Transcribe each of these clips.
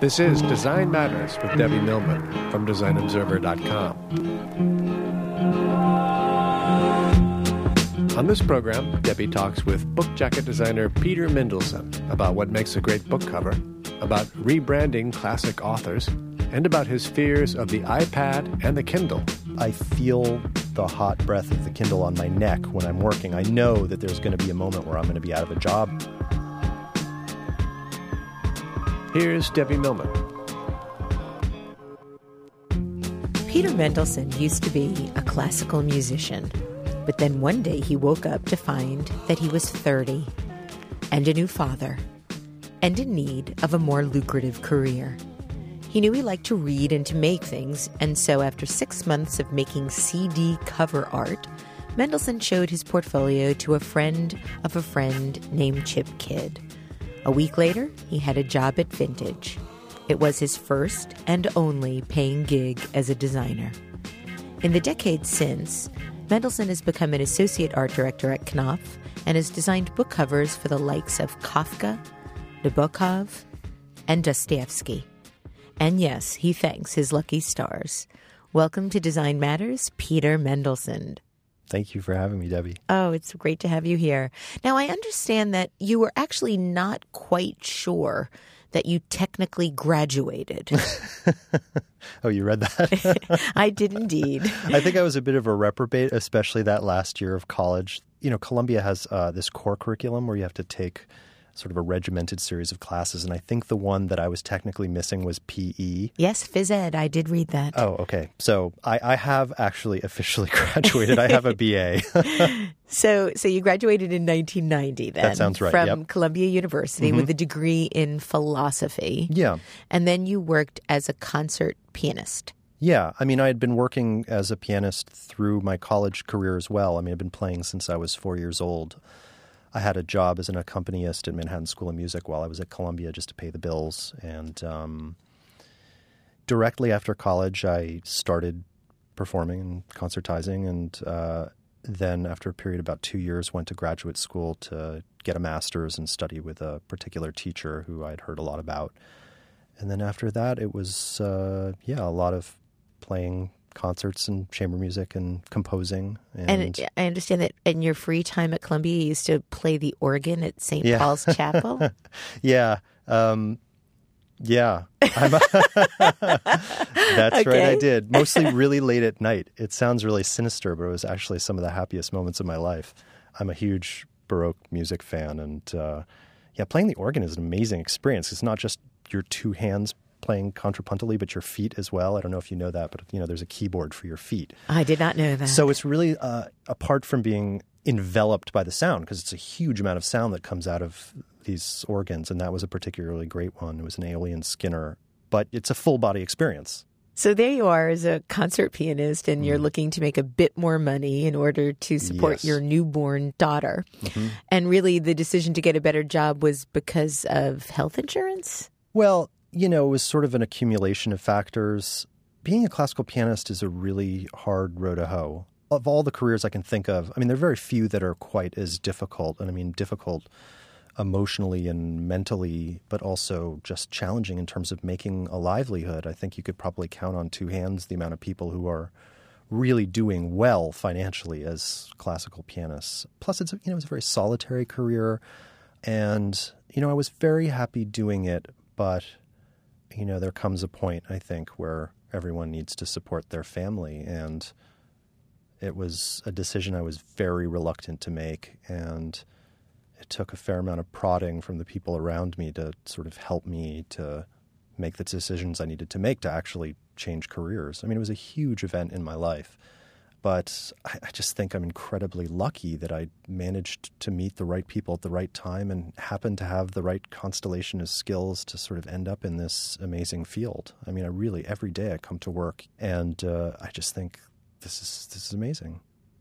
This is Design Matters with Debbie Millman from DesignObserver.com. On this program, Debbie talks with book jacket designer Peter Mendelsund about what makes a great book cover, about rebranding classic authors, and about his fears of the iPad and the Kindle. I feel the hot breath of the Kindle on my neck when I'm working. I know that there's going to be a moment where I'm going to be out of a job. Here's Debbie Millman. Peter Mendelsund used to be a classical musician, but then one day he woke up to find that he was 30 and a new father and in need of a more lucrative career. He knew he liked to read and to make things, and so after six months of making CD cover art, Mendelsund showed his portfolio to a friend of a friend named Chip Kidd. A week later, he had a job at Vintage. It was his first and only paying gig as a designer. In the decades since, Mendelsund has become an associate art director at Knopf and has designed book covers for the likes of Kafka, Nabokov, and Dostoevsky. And yes, he thanks his lucky stars. Welcome to Design Matters, Peter Mendelsund. Thank you for having me, Debbie. Oh, it's great to have you here. Now, I understand that you were actually not quite sure that you technically graduated. oh, you read that? I did indeed. I think I was a bit of a reprobate, especially that last year of college. You know, Columbia has uh, this core curriculum where you have to take sort of a regimented series of classes. And I think the one that I was technically missing was PE. Yes, phys ed. I did read that. Oh, okay. So I, I have actually officially graduated. I have a BA. so, so you graduated in 1990 then? That sounds right. From yep. Columbia University mm-hmm. with a degree in philosophy. Yeah. And then you worked as a concert pianist. Yeah, I mean, I had been working as a pianist through my college career as well. I mean, I've been playing since I was four years old. I had a job as an accompanist at Manhattan School of Music while I was at Columbia just to pay the bills. And um, directly after college, I started performing and concertizing. And uh, then, after a period of about two years, went to graduate school to get a master's and study with a particular teacher who I'd heard a lot about. And then after that, it was, uh, yeah, a lot of playing concerts and chamber music and composing. And, and, I understand that in your free time at Columbia, you used to play the organ at St. Yeah. Paul's Chapel. yeah. Um, yeah. that's okay. right, I did. Mostly really late at night. It sounds really sinister, but it was actually some of the happiest moments of my life. I'm a huge Baroque music fan, and uh, yeah, playing the organ is an amazing experience. It's not just your two hands playing contrapuntally, but your feet as well. I don't know if you know that, but you know there's a keyboard for your feet. I did not know that. So it's really uh, apart from being enveloped by the sound because it's a huge amount of sound that comes out of these organs, and that was a particularly great one. It was an Aeolian Skinner, but it's a full body experience. So there you are as a concert pianist, and mm. you're looking to make a bit more money in order to support yes. your newborn daughter. Mm-hmm. And really, the decision to get a better job was because of health insurance? Well, you know, it was sort of an accumulation of factors. Being a classical pianist is a really hard row to hoe. Of all the careers I can think of, I mean, there are very few that are quite as difficult. And I mean, difficult emotionally and mentally, but also just challenging in terms of making a livelihood. I think you could probably count on two hands the amount of people who are really doing well financially as classical pianists. Plus, it's you know it's a very solitary career, and you know I was very happy doing it, but you know, there comes a point, I think, where everyone needs to support their family. And it was a decision I was very reluctant to make. And it took a fair amount of prodding from the people around me to sort of help me to make the decisions I needed to make to actually change careers. I mean, it was a huge event in my life. But I, I, just think I'm incredibly lucky that I managed to meet the right people at the right time and happened to have the right constellation of skills to sort of end up in this amazing field. I mean, I really every day I come to work and uh, I just think this is this is amazing.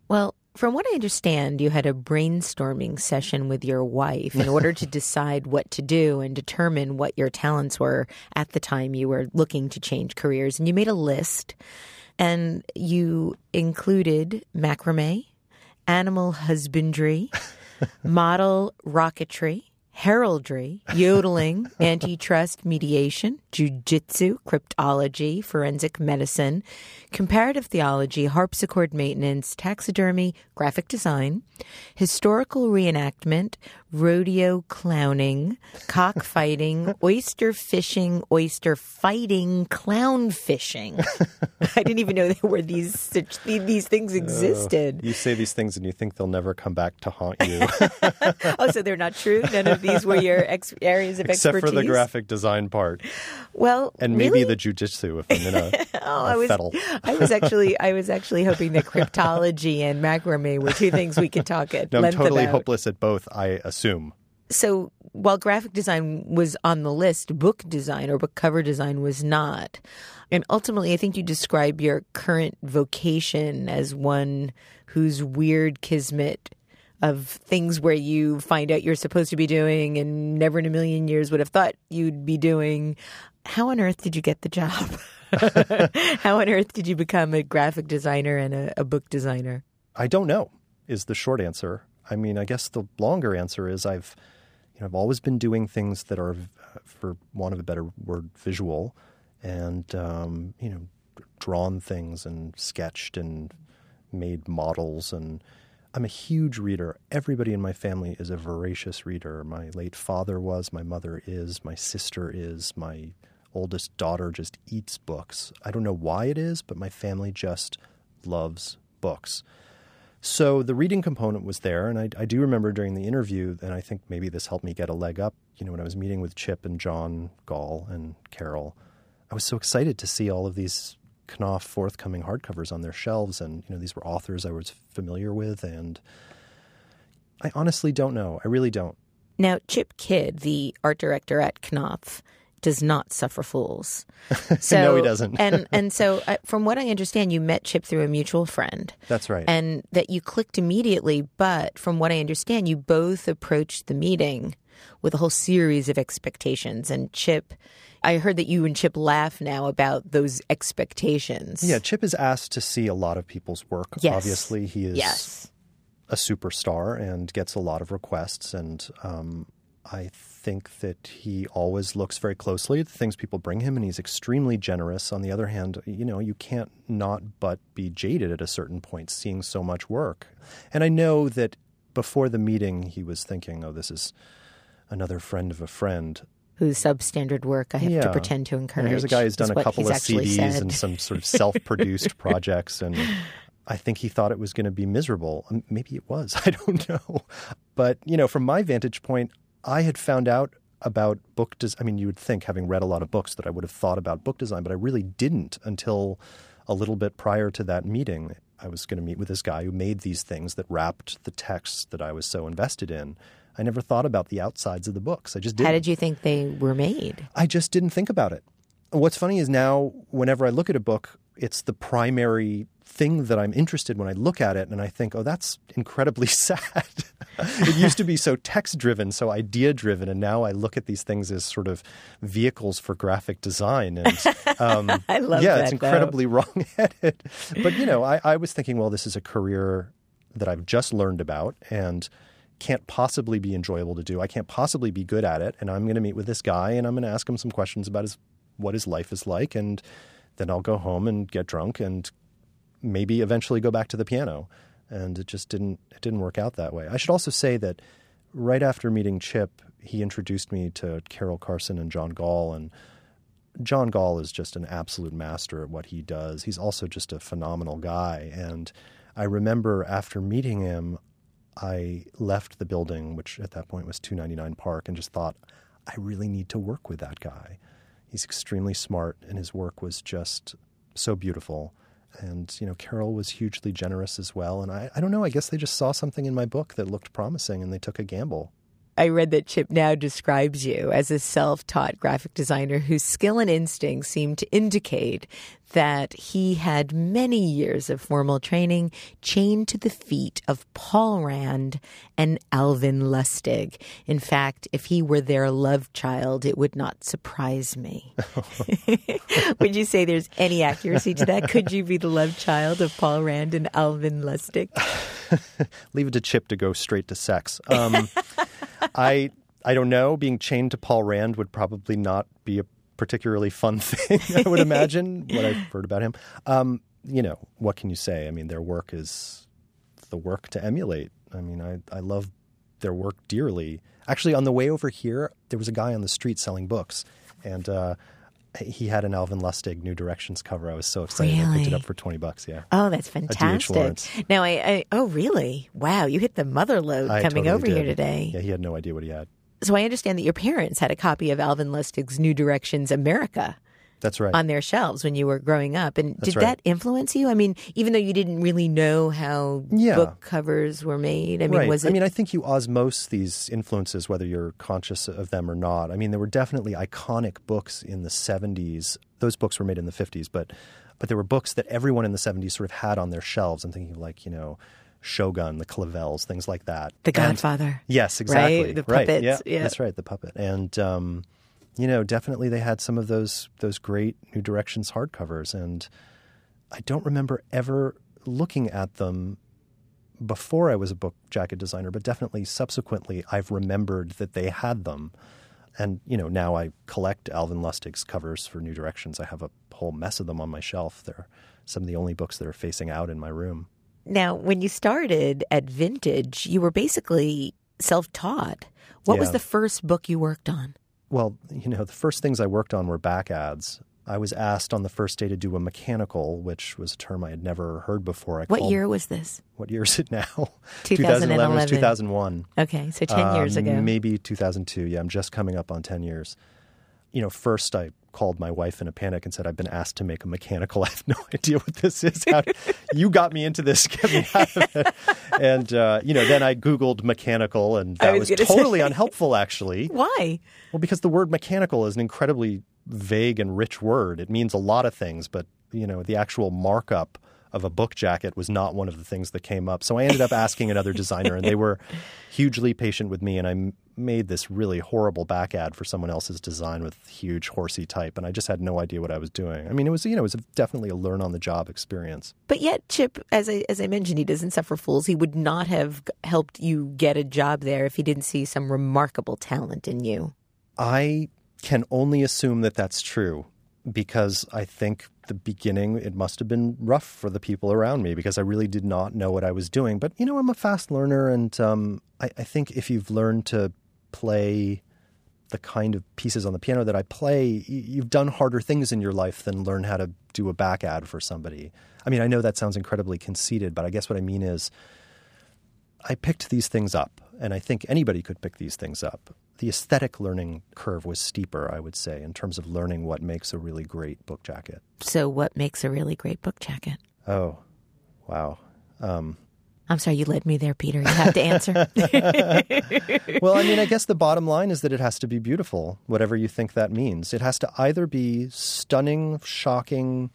Well, from what I understand, you had a brainstorming session with your wife in order to decide what to do and determine what your talents were at the time you were looking to change careers. And you made a list and you included macrame, animal husbandry, model rocketry, heraldry, yodeling, antitrust mediation, jujitsu, cryptology, forensic medicine, comparative theology, harpsichord maintenance, taxidermy, graphic design, historical reenactment, rodeo clowning, cockfighting, oyster fishing, oyster fighting, clown fishing. I didn't even know there were these such these things existed. You say these things and you think they'll never come back to haunt you. oh, so they're not true. None of these were your ex- areas of Except expertise. for the graphic design part, Well, and maybe really? the jujitsu if I'm in a, Oh, a I was, fettle. I was actually, I was actually hoping that cryptology and macrame were two things we could talk at No, I'm totally about. hopeless at both. I assume. So while graphic design was on the list, book design or book cover design was not. And ultimately, I think you describe your current vocation as one whose weird kismet of things where you find out you're supposed to be doing and never in a million years would have thought you'd be doing. How on earth did you get the job? How on earth did you become a graphic designer and a, a book designer? I don't know. Is the short answer. I mean, I guess the longer answer is I've, you know, I've always been doing things that are, uh, for want of a better word, visual, and um, you know, drawn things and sketched and made models and. I'm a huge reader. Everybody in my family is a voracious reader. My late father was, my mother is, my sister is, my oldest daughter just eats books. I don't know why it is, but my family just loves books. So the reading component was there, and I, I do remember during the interview, and I think maybe this helped me get a leg up. You know, when I was meeting with Chip and John Gall and Carol, I was so excited to see all of these Knopf forthcoming hardcovers on their shelves, and you know, these were authors I was familiar with, and I honestly don't know. I really don't. Now, Chip Kidd, the art director at Knopf, does not suffer fools. So, No, he doesn't. and and so, uh, from what I understand, you met Chip through a mutual friend, That's right. and that you clicked immediately. But from what I understand, you both approached the meeting with a whole series of expectations. And Chip, I heard that you and Chip laugh now about those expectations. yeah, Chip is asked to see a lot of people's work. Yes. Obviously, he is Yes. a superstar and gets a lot of requests. And um, I think that he always looks very closely at the things people bring him, and he's extremely generous. On the other hand, you know, you can't not but be jaded at a certain point seeing so much work. And I know that before the meeting, he was thinking, oh, this is another friend of a friend. Whose substandard work I have Yeah. to pretend to And encourage. here's a guy who's done a couple of CDs said. and some sort of self-produced projects, and I think he thought it was going to be miserable. Um, Maybe it was. I don't know. But you know, from my vantage point, I had found out about book design. I mean, you would think, having read a lot of books, that I would have thought about book design, but I really didn't until a little bit prior to that meeting. I was going to meet with this guy who made these things that wrapped the texts that I was so invested in. I never thought about the outsides of the books. I just didn't. How did you think they were made? I just didn't think about it. What's funny is now, whenever I look at a book, it's the primary thing that I'm interested when I look at it, and I think, oh, that's incredibly sad. it used to be so text driven, so idea driven, and now I look at these things as sort of vehicles for graphic design. And um, I love yeah, that, it's incredibly wrong headed. But you know, I, I was thinking, well, this is a career that I've just learned about, and can't possibly be enjoyable to do. I can't possibly be good at it. And I'm going to meet with this guy and I'm going to ask him some questions about his what his life is like. And then I'll go home and get drunk and maybe eventually go back to the piano. And it just didn't it didn't work out that way. I should also say that right after meeting Chip, he introduced me to Carol Carson and John Gall and John Gall is just an absolute master at what he does. He's also just a phenomenal guy. And I remember after meeting him, I left the building, which at that point was 299 Park, and just thought, I really need to work with that guy. He's extremely smart, and his work was just so beautiful. And, you know, Carol was hugely generous as well. And I, I don't know, I guess they just saw something in my book that looked promising and they took a gamble. I read that Chip now describes you as a self taught graphic designer whose skill and instinct seem to indicate that he had many years of formal training chained to the feet of Paul Rand and Alvin Lustig. In fact, if he were their love child, it would not surprise me. would you say there's any accuracy to that? Could you be the love child of Paul Rand and Alvin Lustig? Leave it to Chip to go straight to sex. Um, I I don't know. Being chained to Paul Rand would probably not be a particularly fun thing, I would imagine, what I've heard about him. Um, you know, what can you say? I mean, their work is the work to emulate. I mean, I, I love their work dearly. Actually, on the way over here, there was a guy on the street selling books, and uh, he had an Alvin Lustig New Directions cover. I was so excited. I picked it up for 20 bucks. Yeah. Oh, that's fantastic. Now, I, I oh really? Wow, you hit the mother lode I coming totally over here today. Yeah, he had no idea what he had. So I understand that your parents had a copy of Alvin Lustig's New Directions America That's right. on their shelves when you were growing up. And That's did right. that influence you? I mean, even though you didn't really know how Yeah. book covers were made, I mean, right. was it? I mean, I think you osmose these influences, whether you're conscious of them or not. I mean, there were definitely iconic books in the 70s. Those books were made in the 50s, but but there were books that everyone in the 70s sort of had on their shelves. I'm thinking like, you know, Shogun, the Clavells, things like that. the And- Godfather. Yes, exactly. The Right, puppets, Yeah, yeah. that's right. The puppet, and um, you know, definitely they had some of those those great New Directions hardcovers, and I don't remember ever looking at them before I was a book jacket designer, but definitely subsequently I've remembered that they had them. And you know, now I collect Alvin Lustig's covers for New Directions. I have a whole mess of them on my shelf. They're some of the only books that are facing out in my room. Now, when you started at Vintage, you were basically self taught. What was the first book you worked on? Well, you know, the first things I worked on were back ads. I was asked on the first day to do a mechanical, which was a term I had never heard before. I What called- year was this? What year is it now? 2011. was 2001. Okay, so 10 years Uh, ago. Maybe 2002. Yeah, I'm just coming up on 10 years. You know, first I called my wife in a panic and said, I've been asked to make a mechanical. I have no idea what this is. How, you got me into this. Get me out of it. And, uh, you know, then I Googled mechanical, and I that was was, totally say. unhelpful, actually. Why? Well, because the word mechanical is an incredibly vague and rich word. It means a lot of things, but you know, the actual markup of a book jacket was not one of the things that came up. So I ended up asking another designer, and they were hugely patient with me. And I m- made this really horrible back ad for someone else's design with huge horsey type, and I just had no idea what I was doing. I mean, it was you know, it was definitely a learn on the job experience. But yet, Chip, as I, as I mentioned, he doesn't suffer fools. He would not have helped you get a job there if he didn't see some remarkable talent in you. I can only assume that that's true because I think the beginning it must have been rough for the people around me because I really did not know what I was doing. But you know, I'm a fast learner, and um, I, I think if you've learned to play the kind of pieces on the piano that I play, you've done harder things in your life than learn how to do a back ad for somebody. I mean, I know that sounds incredibly conceited, but I guess what I mean is I picked these things up, and I think anybody could pick these things up. The aesthetic learning curve was steeper, I would say, in terms of learning what makes a really great book jacket. So, what makes a really great book jacket? Oh, wow. Um, I'm sorry, you led me there, Peter. You have to answer. well, I mean, I guess the bottom line is that it has to be beautiful, whatever you think that means. It has to either be stunning, shocking,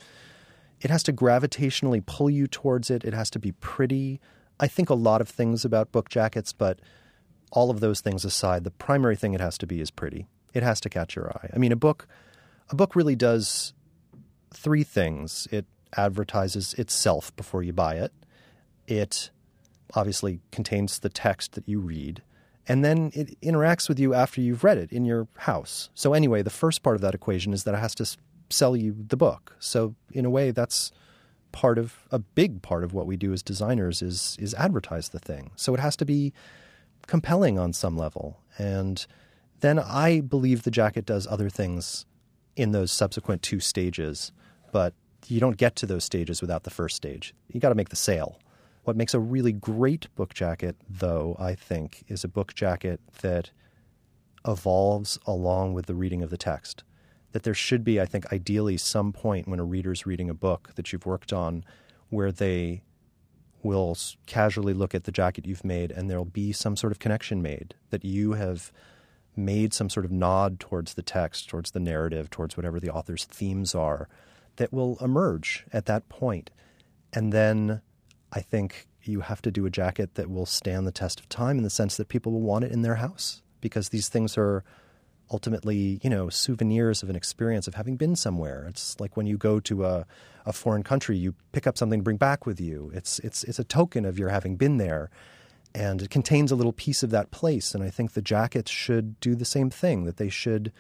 it has to gravitationally pull you towards it, it has to be pretty. I think a lot of things about book jackets, but all of those things aside, the primary thing it has to be is pretty. It has to catch your eye. I mean, a book a book really does three things. It advertises itself before you buy it. It obviously contains the text that you read, and then it interacts with you after you've read it in your house. So, anyway, the first part of that equation is that it has to sell you the book. So, in a way, that's part of a big part of what we do as designers is is advertise the thing. So, it has to be compelling on some level. And then I believe the jacket does other things in those subsequent two stages, but you don't get to those stages without the first stage. You got to make the sale. What makes a really great book jacket, though, I think, is a book jacket that evolves along with the reading of the text. That there should be, I think, ideally some point when a reader's reading a book that you've worked on where they will casually look at the jacket you've made and there'll be some sort of connection made that you have made some sort of nod towards the text, towards the narrative, towards whatever the author's themes are that will emerge at that point. And then I think you have to do a jacket that will stand the test of time in the sense that people will want it in their house because these things are ultimately, you know, souvenirs of an experience of having been somewhere. It's like when you go to a, a foreign country, you pick up something to bring back with you. It's it's it's a token of your having been there. and it contains a little piece of that place. And I think the jackets should do the same thing. That they should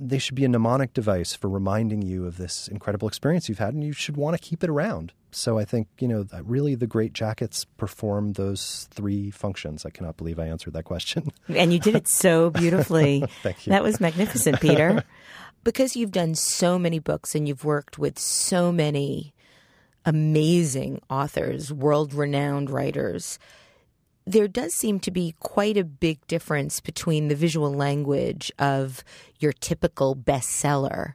they should be a mnemonic device for reminding you of this incredible experience you've had, and you should want to keep it around. So I think you know really the great jackets perform those three functions. I cannot believe I answered that question. And you did it so beautifully. Thank you. That was magnificent, Peter. because you've done so many books and you've worked with so many amazing authors, world renowned writers, there does seem to be quite a big difference between the visual language of your typical bestseller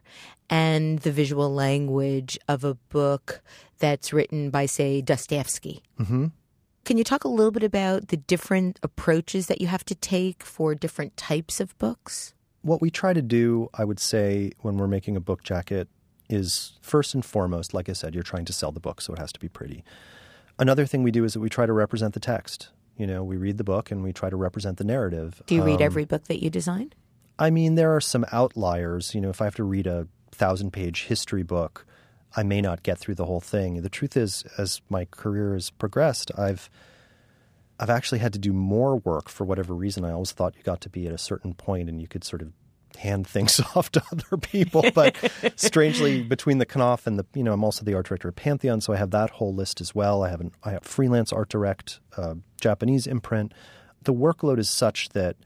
and the visual language of a book that's written by, say, Dostoevsky. Mm-hmm. Can you talk a little bit about the different approaches that you have to take for different types of books? What we try to do, I would say, when we're making a book jacket is first and foremost, like I said, you're trying to sell the book, so it has to be pretty. Another thing we do is that we try to represent the text. You know, we read the book and we try to represent the narrative. Do you read Um, every book that you design? I mean, there are some outliers. You know, if I have to read a thousand page history book, I may not get through the whole thing. The truth is, as my career has progressed, I've I've actually had to do more work for whatever reason. I always thought you got to be at a certain point and you could sort of hand things off to other people. But strangely, between the Knopf and the, you know, I'm also the art director of Pantheon, so I have that whole list as well. I have an, I have freelance art direct, uh, Japanese imprint. The workload is such that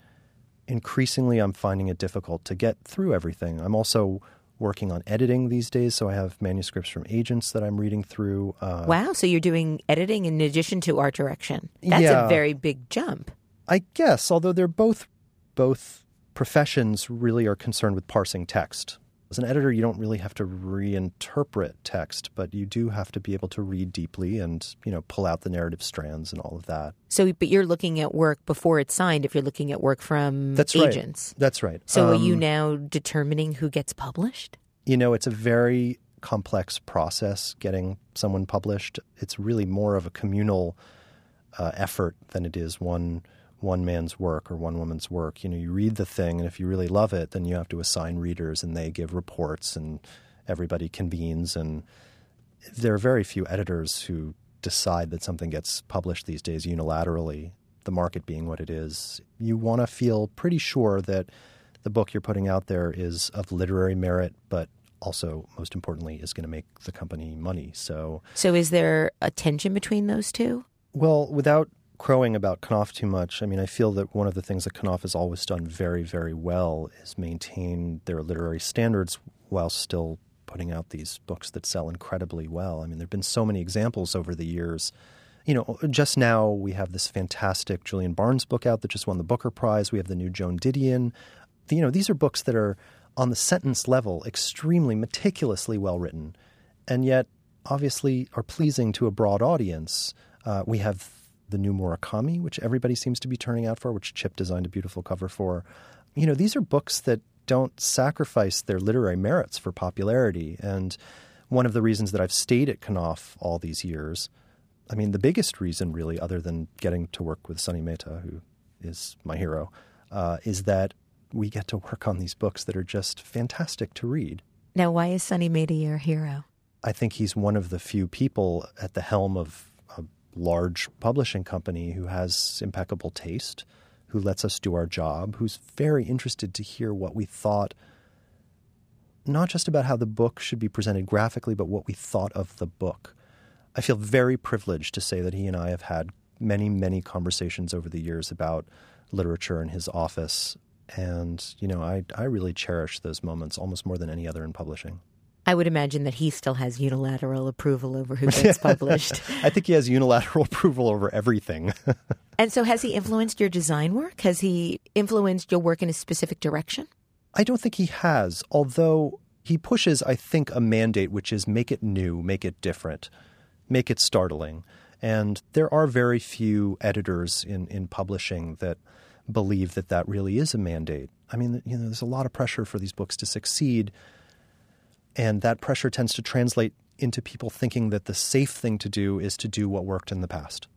increasingly I'm finding it difficult to get through everything. I'm also working on editing these days, so I have manuscripts from agents that I'm reading through. Uh, Wow, so you're doing editing in addition to art direction. That's Yeah. a very big jump. I guess, although they're both both professions really are concerned with parsing text. As an editor, you don't really have to reinterpret text, but you do have to be able to read deeply and, you know, pull out the narrative strands and all of that. So, but you're looking at work before it's signed if you're looking at work from agents. That's right. That's right. So, are Um, you now determining who gets published? You know, it's a very complex process getting someone published. It's really more of a communal uh, effort than it is one one man's work or one woman's work. You know, you read the thing, and if you really love it, then you have to assign readers, and they give reports, and everybody convenes. And there are very few editors who decide that something gets published these days unilaterally. The market being what it is, you want to feel pretty sure that the book you're putting out there is of literary merit, but also, most importantly, is going to make the company money. So, So, is there a tension between those two? well, without crowing about Knopf too much, I mean, I feel that one of the things that Knopf has always done very, very well is maintain their literary standards while still putting out these books that sell incredibly well. I mean, there have been so many examples over the years. You know, just now we have this fantastic Julian Barnes book out that just won the Booker Prize. We have the new Joan Didion. You know, these are books that are on the sentence level extremely meticulously well written, and yet obviously are pleasing to a broad audience. Uh, we have the new Murakami, which everybody seems to be turning out for, which Chip designed a beautiful cover for. You know, these are books that don't sacrifice their literary merits for popularity. And one of the reasons that I've stayed at Knopf all these years, I mean, the biggest reason really, other than getting to work with Sonny Mehta, who is my hero, uh, is that we get to work on these books that are just fantastic to read. Now, why is Sonny Mehta your hero? I think he's one of the few people at the helm of large publishing company who has impeccable taste, who lets us do our job, who's very interested to hear what we thought, not just about how the book should be presented graphically, but what we thought of the book. I feel very privileged to say that he and I have had many, many conversations over the years about literature in his office. And, you know, I, I really cherish those moments almost more than any other in publishing. I would imagine that he still has unilateral approval over who gets published. I think he has unilateral approval over everything. and so, has he influenced your design work? Has he influenced your work in a specific direction? I don't think he has, although he pushes, I think, a mandate which is make it new, make it different, make it startling. And there are very few editors in, in publishing that believe that that really is a mandate. I mean, you know, there's a lot of pressure for these books to succeed. And that pressure tends to translate into people thinking that the safe thing to do is to do what worked in the past.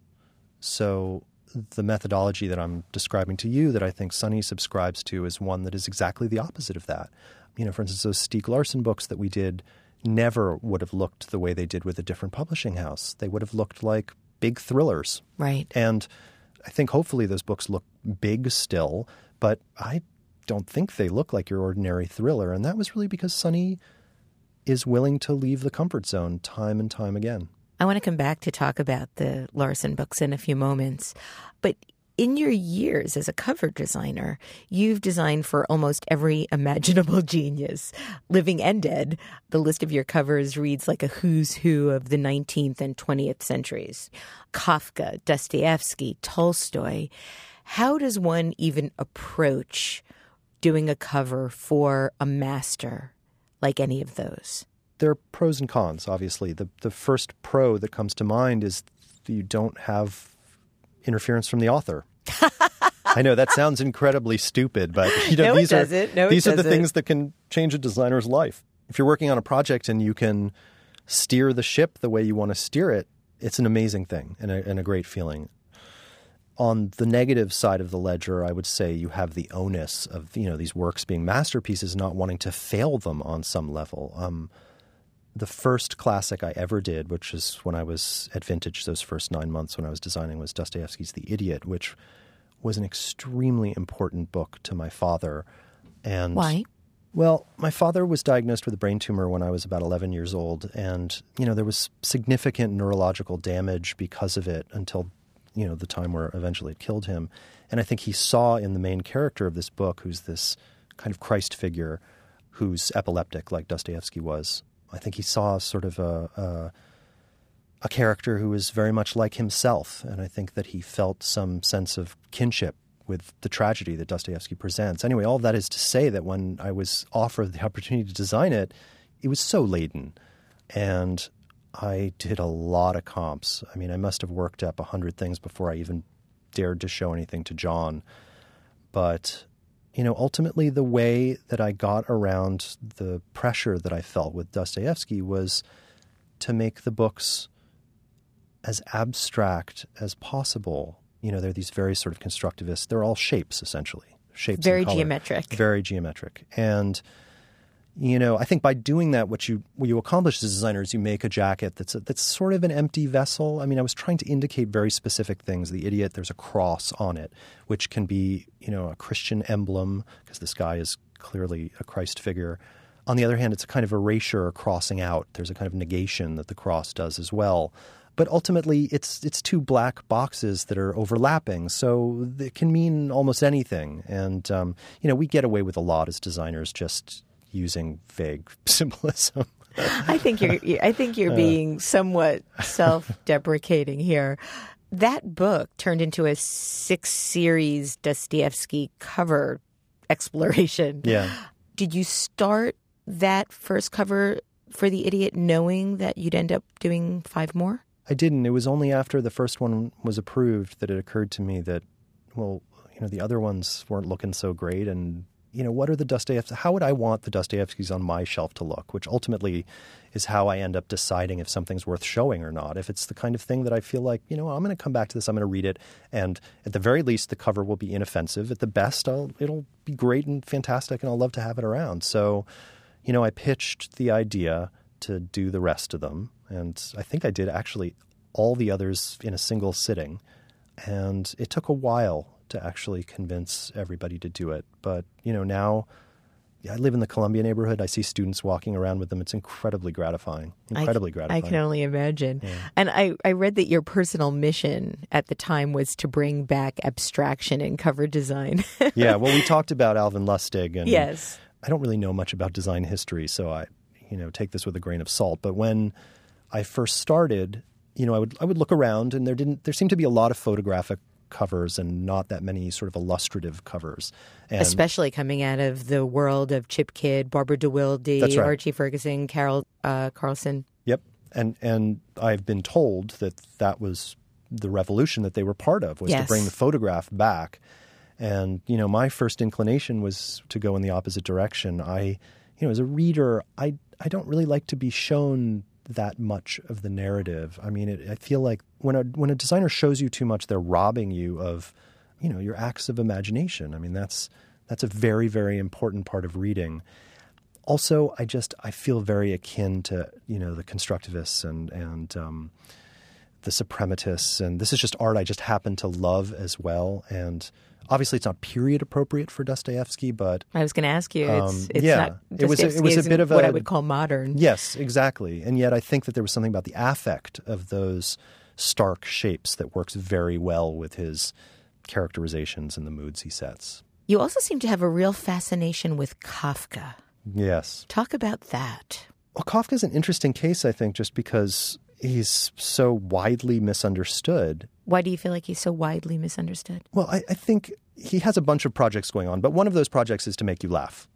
So the methodology that I'm describing to you that I think Sonny subscribes to is one that is exactly the opposite of that. You know, for instance, those Stieg Larsson books that we did never would have looked the way they did with a different publishing house. They would have looked like big thrillers. Right. And I think hopefully those books look big still, but I don't think they look like your ordinary thriller. And that was really because Sonny is willing to leave the comfort zone time and time again. I want to come back to talk about the Larsson books in a few moments. But in your years as a cover designer, you've designed for almost every imaginable genius, living and dead. The list of your covers reads like a who's who of the 19th and 20th centuries Kafka, Dostoevsky, Tolstoy. How does one even approach doing a cover for a master like any of those? There are pros and cons, obviously. The, the first pro that comes to mind is you don't have interference from the author. I know that sounds incredibly stupid, but you know, no, these are no, these are the things that can change a designer's life. If you're working on a project and you can steer the ship the way you want to steer it, it's an amazing thing and a, and a great feeling. On the negative side of the ledger, I would say you have the onus of you know these works being masterpieces, not wanting to fail them on some level. Um, the first classic I ever did, which is when I was at Vintage, those first nine months when I was designing, was Dostoevsky's The Idiot, which was an extremely important book to my father. And Why? Well, my father was diagnosed with a brain tumor when I was about 11 years old, and you know there was significant neurological damage because of it until you know the time where eventually it killed him. And I think he saw in the main character of this book, who's this kind of Christ figure, who's epileptic like Dostoevsky was, I think he saw sort of a, a, a character who was very much like himself, and I think that he felt some sense of kinship with the tragedy that Dostoevsky presents. Anyway, all that is to say that when I was offered the opportunity to design it, it was so laden, and I did a lot of comps. I mean, I must have worked up a hundred things before I even dared to show anything to John, but you know, ultimately the way that I got around the pressure that I felt with Dostoevsky was to make the books as abstract as possible. You know, they're these very sort of constructivist, they're all shapes essentially. Shapes Very geometric. Very geometric. And you know, I think by doing that, what you what you accomplish as a designer is you make a jacket that's a, that's sort of an empty vessel. I mean, I was trying to indicate very specific things. The idiot, there's a cross on it, which can be you know a Christian emblem because this guy is clearly a Christ figure. On the other hand, it's a kind of erasure or crossing out. There's a kind of negation that the cross does as well. But ultimately, it's it's two black boxes that are overlapping, so it can mean almost anything. And um, you know, we get away with a lot as designers, just using vague symbolism. I think you're. I think you're uh, being somewhat self-deprecating here. That book turned into a six-series Dostoevsky cover exploration. Yeah. Did you start that first cover for the idiot knowing that you'd end up doing five more? I didn't. It was only after the first one was approved that it occurred to me that, well, you know, the other ones weren't looking so great, and you know, what are the Dostoevsky? How would I want the Dostoevskys on my shelf to look? Which ultimately is how I end up deciding if something's worth showing or not. If it's the kind of thing that I feel like, you know, I'm going to come back to this, I'm going to read it, and at the very least, the cover will be inoffensive. At the best, I'll, it'll be great and fantastic, and I'll love to have it around. So, you know, I pitched the idea to do the rest of them, and I think I did actually all the others in a single sitting, and it took a while to actually convince everybody to do it. But you know, now I live in the Columbia neighborhood. I see students walking around with them. It's incredibly gratifying. Incredibly I, gratifying. I can only imagine. Yeah. And I, I read that your personal mission at the time was to bring back abstraction in cover design. yeah, well, we talked about Alvin Lustig, and yes, I don't really know much about design history, so I, you know, take this with a grain of salt. But when I first started, you know, I would I would look around, and there didn't there seemed to be a lot of photographic covers and not that many sort of illustrative covers. And Especially coming out of the world of Chip Kidd, Barbara DeWilde, right. Archie Ferguson, Carol uh, Carlson. Yep, and and I've been told that that was the revolution that they were part of was yes. to bring the photograph back. And you know, my first inclination was to go in the opposite direction. I, you know, as a reader, I I don't really like to be shown that much of the narrative. I mean, it, I feel like when a when a designer shows you too much, they're robbing you of, you know, your acts of imagination. I mean, that's that's a very very important part of reading. Also, I just I feel very akin to you know the constructivists and and um, the suprematists, and this is just art I just happen to love as well. And obviously, it's not period appropriate for Dostoevsky, but I was going to ask you, it's, Um, it's yeah. not. It was a- it was a bit of what a- I would call modern. yes, exactly. And yet, I think that there was something about the affect of those stark shapes that works very well with his characterizations and the moods he sets. You also seem to have a real fascination with Kafka. Yes. Talk about that. Well, Kafka's an interesting case, I think, just because he's so widely misunderstood. Why do you feel like he's so widely misunderstood? Well, I, I think he has a bunch of projects going on, but one of those projects is to make you laugh.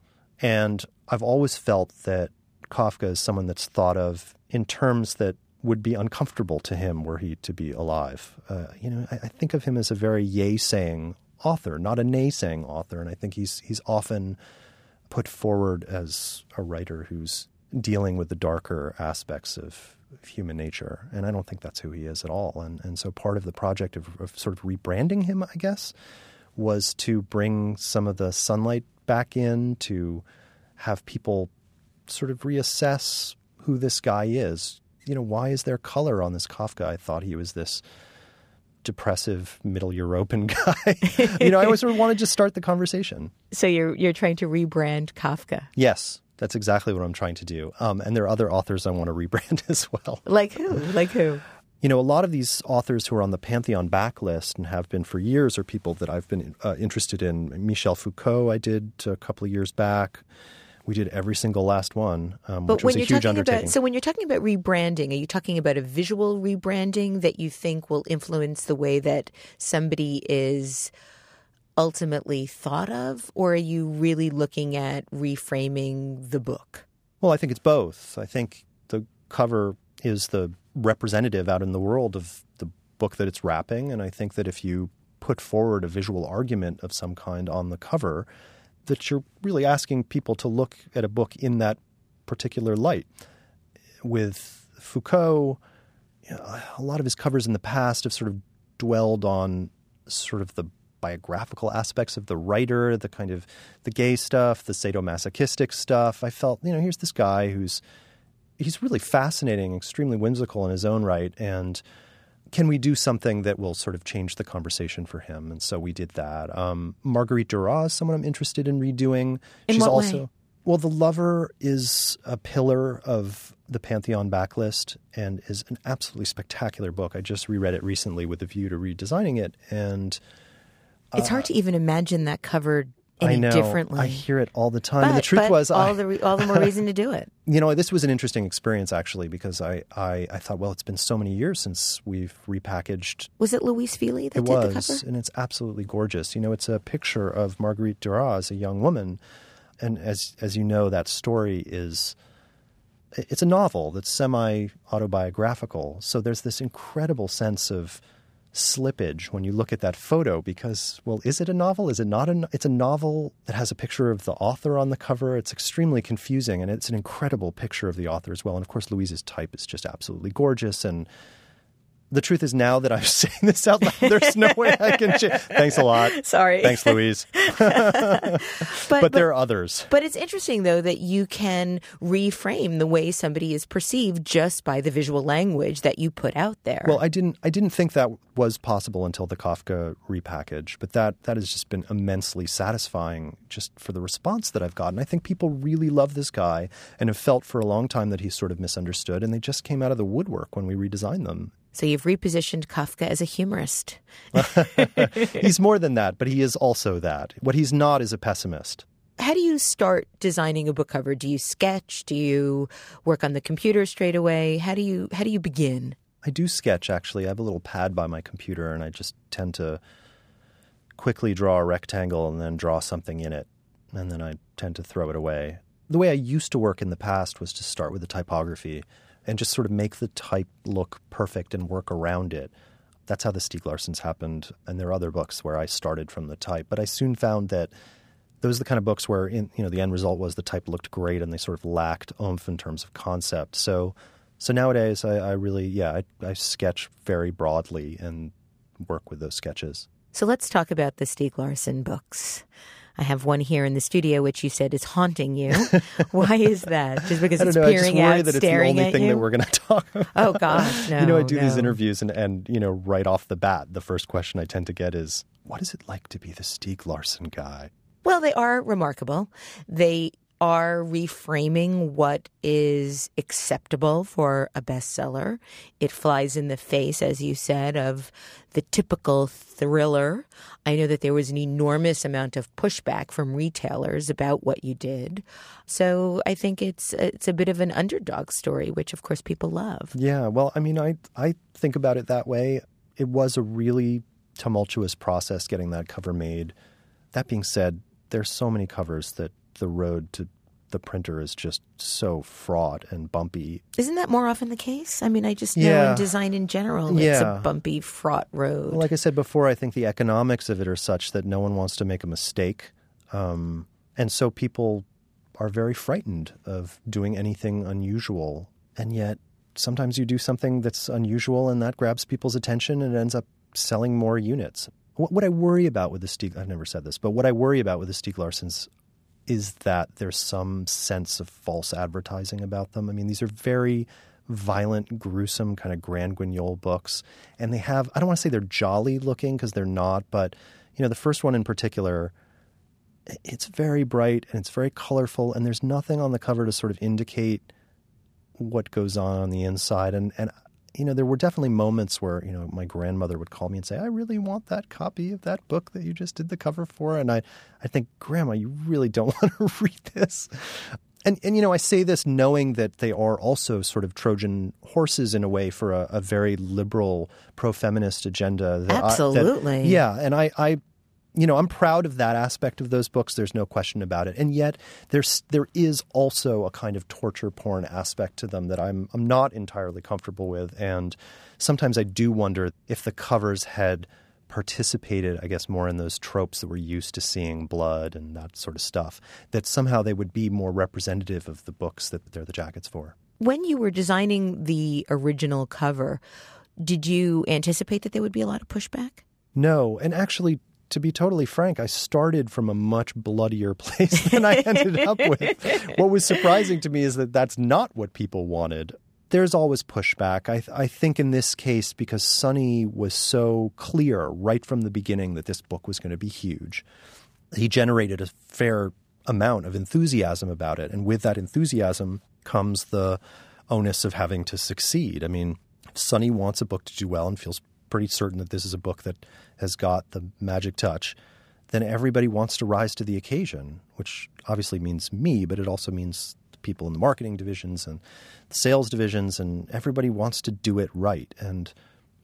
And I've always felt that Kafka is someone that's thought of in terms that would be uncomfortable to him were he to be alive. Uh, you know, I, I think of him as a very yay-saying author, not a nay-saying author, and I think he's he's often put forward as a writer who's dealing with the darker aspects of, of human nature. And I don't think that's who he is at all. And, and so part of the project of, of sort of rebranding him, I guess, was to bring some of the sunlight back in, to have people sort of reassess who this guy is. You know, why is there color on this Kafka? I thought he was this depressive middle European guy. you know, I always sort of wanted to start the conversation. So you're you're trying to rebrand Kafka. Yes, that's exactly what I'm trying to do. Um, and there are other authors I want to rebrand as well. Like who? Like who? You know, a lot of these authors who are on the Pantheon backlist and have been for years are people that I've been uh, interested in. Michel Foucault, I did a couple of years back. We did every single last one, um, But which when was a you're huge talking undertaking. about so when you're talking about rebranding, are you talking about a visual rebranding that you think will influence the way that somebody is ultimately thought of, or are you really looking at reframing the book? Well, I think it's both. I think the cover is the representative out in the world of the book that it's wrapping. And I think that if you put forward a visual argument of some kind on the cover, that you're really asking people to look at a book in that particular light. With Foucault, you know, a lot of his covers in the past have sort of dwelled on sort of the biographical aspects of the writer, the kind of the gay stuff, the sadomasochistic stuff. I felt, you know, here's this guy who's he's really fascinating, extremely whimsical in his own right, and can we do something that will sort of change the conversation for him? And so we did that. Um, Marguerite Duras is someone I'm interested in redoing. In She's what also way? well, The Lover is a pillar of the Pantheon backlist and is an absolutely spectacular book. I just reread it recently with a view to redesigning it, and It's hard to even imagine that covered any Uh, I know differently. I hear it all the time. but, and the truth was, all I, the re- all the more reason to do it. you know, this was an interesting experience actually because I, I, I thought, well, it's been so many years since we've repackaged. Was it Louise Fili that It did the was, cover? and it's absolutely gorgeous. You know, it's a picture of Marguerite Duras, a young woman, and as as you know, that story is. It's a novel that's semi autobiographical. So there's this incredible sense of slippage when you look at that photo because well is it a novel? Is it not a it's a novel that has a picture of the author on the cover? It's extremely confusing and it's an incredible picture of the author as well. And of course louise's type is just absolutely gorgeous and the truth is now that i'm saying this out loud there's no way i can change thanks a lot Sorry. thanks louise but, but there are others But it's interesting, though, that you can reframe the way somebody is perceived just by the visual language that you put out there. Well, I didn't. I didn't think that was possible until the Kafka repackage. But that that has just been immensely satisfying, just for the response that I've gotten. I think people really love this guy and have felt for a long time that he's sort of misunderstood, and they just came out of the woodwork when we redesigned them. So you've repositioned Kafka as a humorist. he's more than that, but he is also that. What he's not is a pessimist. How do you start designing a book cover? Do you sketch? Do you work on the computer straight away? How do you how do you begin? I do sketch actually. I have a little pad by my computer, and I just tend to quickly draw a rectangle and then draw something in it, and then I tend to throw it away. The way I used to work in the past was to start with the typography and just sort of make the type look perfect and work around it. That's how the Stieg Larssons happened, and there are other books where I started from the type. But I soon found that those are the kind of books where in, you know the end result was the type looked great and they sort of lacked oomph in terms of concept. So so nowadays I, I really yeah I, I sketch very broadly and work with those sketches. So let's talk about the Stieg Larsson books. I have one here in the studio, which you said is haunting you. Why is that? Just because I it's know. I just peering worry out, that it's the only at thing you? that we're going to talk oh, about. Oh gosh, no. you know, I do no. these interviews, and, and you know, right off the bat, the first question I tend to get is, "What is it like to be the Stieg Larsson guy?" Well, they are remarkable. They are reframing what is acceptable for a bestseller. It flies in the face, as you said, of the typical thriller. I know that there was an enormous amount of pushback from retailers about what you did. So I think it's it's a bit of an underdog story, which of course people love. Yeah, well, I mean, I I think about it that way. It was a really tumultuous process getting that cover made. That being said, there's so many covers that the road to the printer is just so fraught and bumpy. Isn't that more often the case? I mean, I just know Yeah. in design in general, it's a bumpy, fraught road. Like I said before, I think the economics of it are such that no one wants to make a mistake. Um, and so people are very frightened of doing anything unusual. And yet, sometimes you do something that's unusual and that grabs people's attention and it ends up selling more units. What, what I worry about with the Stieg, I've never said this, but what I worry about with the Stieg Larssons is that there's some sense of false advertising about them. I mean, these are very violent, gruesome, kind of Grand Guignol books. And they have, I don't want to say they're jolly looking because they're not, but, you know, the first one in particular, it's very bright and it's very colorful, and there's nothing on the cover to sort of indicate what goes on on the inside. And, and you know, there were definitely moments where, you know, my grandmother would call me and say, I really want that copy of that book that you just did the cover for. And I, I think, Grandma, you really don't want to read this. And, and, you know, I say this knowing that they are also sort of Trojan horses in a way for a, a very liberal, pro feminist agenda. That I- that- Absolutely. yeah. And I, I, you know, I'm proud of that aspect of those books. There's no question about it. And yet, there's there is also a kind of torture porn aspect to them that I'm I'm not entirely comfortable with. And sometimes I do wonder if the covers had participated, I guess, more in those tropes that we're used to seeing, blood and that sort of stuff. That somehow they would be more representative of the books that they're the jackets for. When you were designing the original cover, did you anticipate that there would be a lot of pushback? No, and actually, to be totally frank, I started from a much bloodier place than I ended up with. What was surprising to me is that that's not what people wanted. There's always pushback. I, I think in this case, because Sonny was so clear right from the beginning that this book was going to be huge, he generated a fair amount of enthusiasm about it. And with that enthusiasm comes the onus of having to succeed. I mean, Sonny wants a book to do well and feels pretty certain that this is a book that has got the magic touch, then everybody wants to rise to the occasion, which obviously means me, but it also means the people in the marketing divisions and the sales divisions, and everybody wants to do it right. And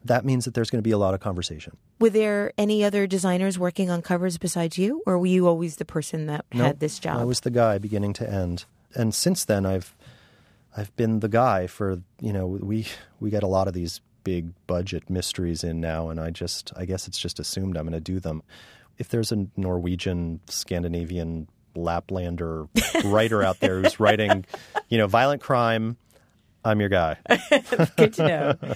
that means that there's going to be a lot of conversation. Were there any other designers working on covers besides you, or were you always the person that Nope. had this job? I was the guy beginning to end. And since then I've I've been the guy for you know, we we get a lot of these big budget mysteries in now and I just I guess it's just assumed I'm gonna do them. If there's a Norwegian, Scandinavian, Laplander writer out there who's writing, you know, violent crime, I'm your guy. Good to know.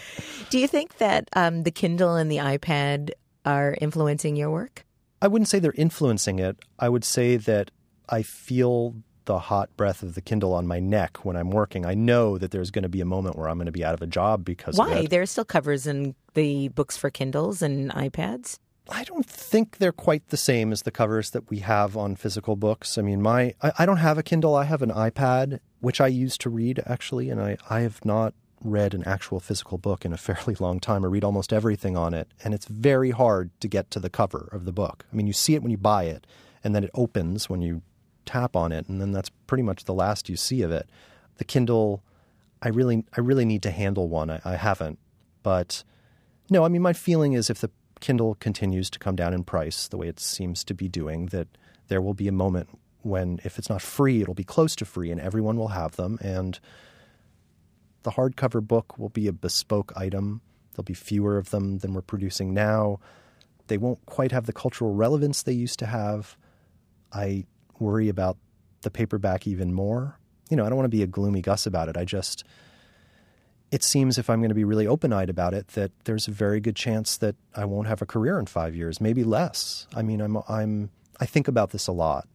Do you think that um, the Kindle and the iPad are influencing your work? I wouldn't say they're influencing it. I would say that I feel the hot breath of the Kindle on my neck when I'm working. I know that there's going to be a moment where I'm going to be out of a job because Why? There are still covers in the books for Kindles and iPads. I don't think they're quite the same as the covers that we have on physical books. I mean, my I, I don't have a Kindle. I have an iPad, which I use to read actually, and I, I have not read an actual physical book in a fairly long time. I read almost everything on it, and it's very hard to get to the cover of the book. I mean, you see it when you buy it, and then it opens when you tap on it, and then that's pretty much the last you see of it. The Kindle, I really I really need to handle one. I, I haven't, but no, I mean, my feeling is if the Kindle continues to come down in price the way it seems to be doing, that there will be a moment when, if it's not free, it'll be close to free and everyone will have them. And the hardcover book will be a bespoke item. There'll be fewer of them than we're producing now. They won't quite have the cultural relevance they used to have. I worry about the paperback even more. You know, I don't want to be a gloomy Gus about it. I just it seems if I'm going to be really open eyed about it, that there's a very good chance that I won't have a career in five years, maybe less. I mean, I'm I'm I think about this a lot.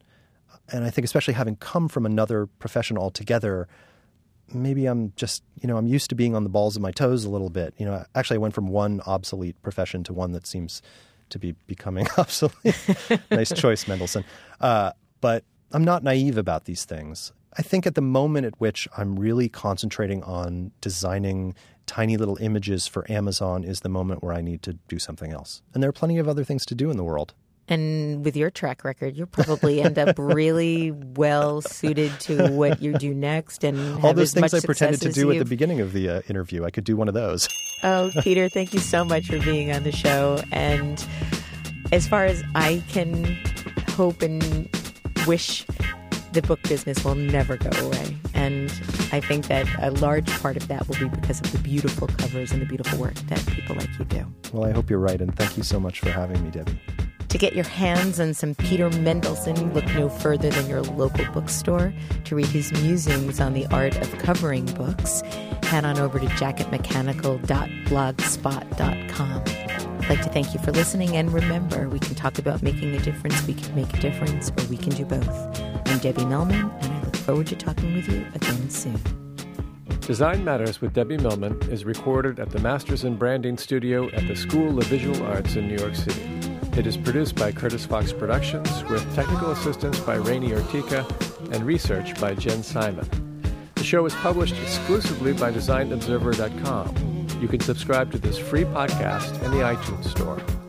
And I think, especially having come from another profession altogether, maybe I'm just, you know, I'm used to being on the balls of my toes a little bit. You know, actually, I went from one obsolete profession to one that seems to be becoming obsolete. nice choice, Mendelsund. Uh, but I'm not naive about these things. I think at the moment at which I'm really concentrating on designing tiny little images for Amazon is the moment where I need to do something else. And there are plenty of other things to do in the world. And with your track record, you'll probably end up really well suited to what you do next. And all those things I pretended to do at the beginning of the uh, interview, I could do one of those. Oh, Peter, thank you so much for being on the show. And as far as I can hope and wish the book business will never go away. And I think that a large part of that will be because of the beautiful covers and the beautiful work that people like you do. Well, I hope you're right. And thank you so much for having me, Debbie. To get your hands on some Peter Mendelsund, look no further than your local bookstore. To read his musings on the art of covering books, head on over to jacketmechanical.blogspot.com. I'd like to thank you for listening, and remember, we can talk about making a difference, we can make a difference, or we can do both. I'm Debbie Millman, and I look forward to talking with you again soon. Design Matters with Debbie Millman is recorded at the Masters in Branding Studio at the School of Visual Arts in New York City. It is produced by Curtis Fox Productions with technical assistance by Rainey Ortica and research by Jen Simon. The show is published exclusively by DesignObserver.com. You can subscribe to this free podcast in the iTunes Store.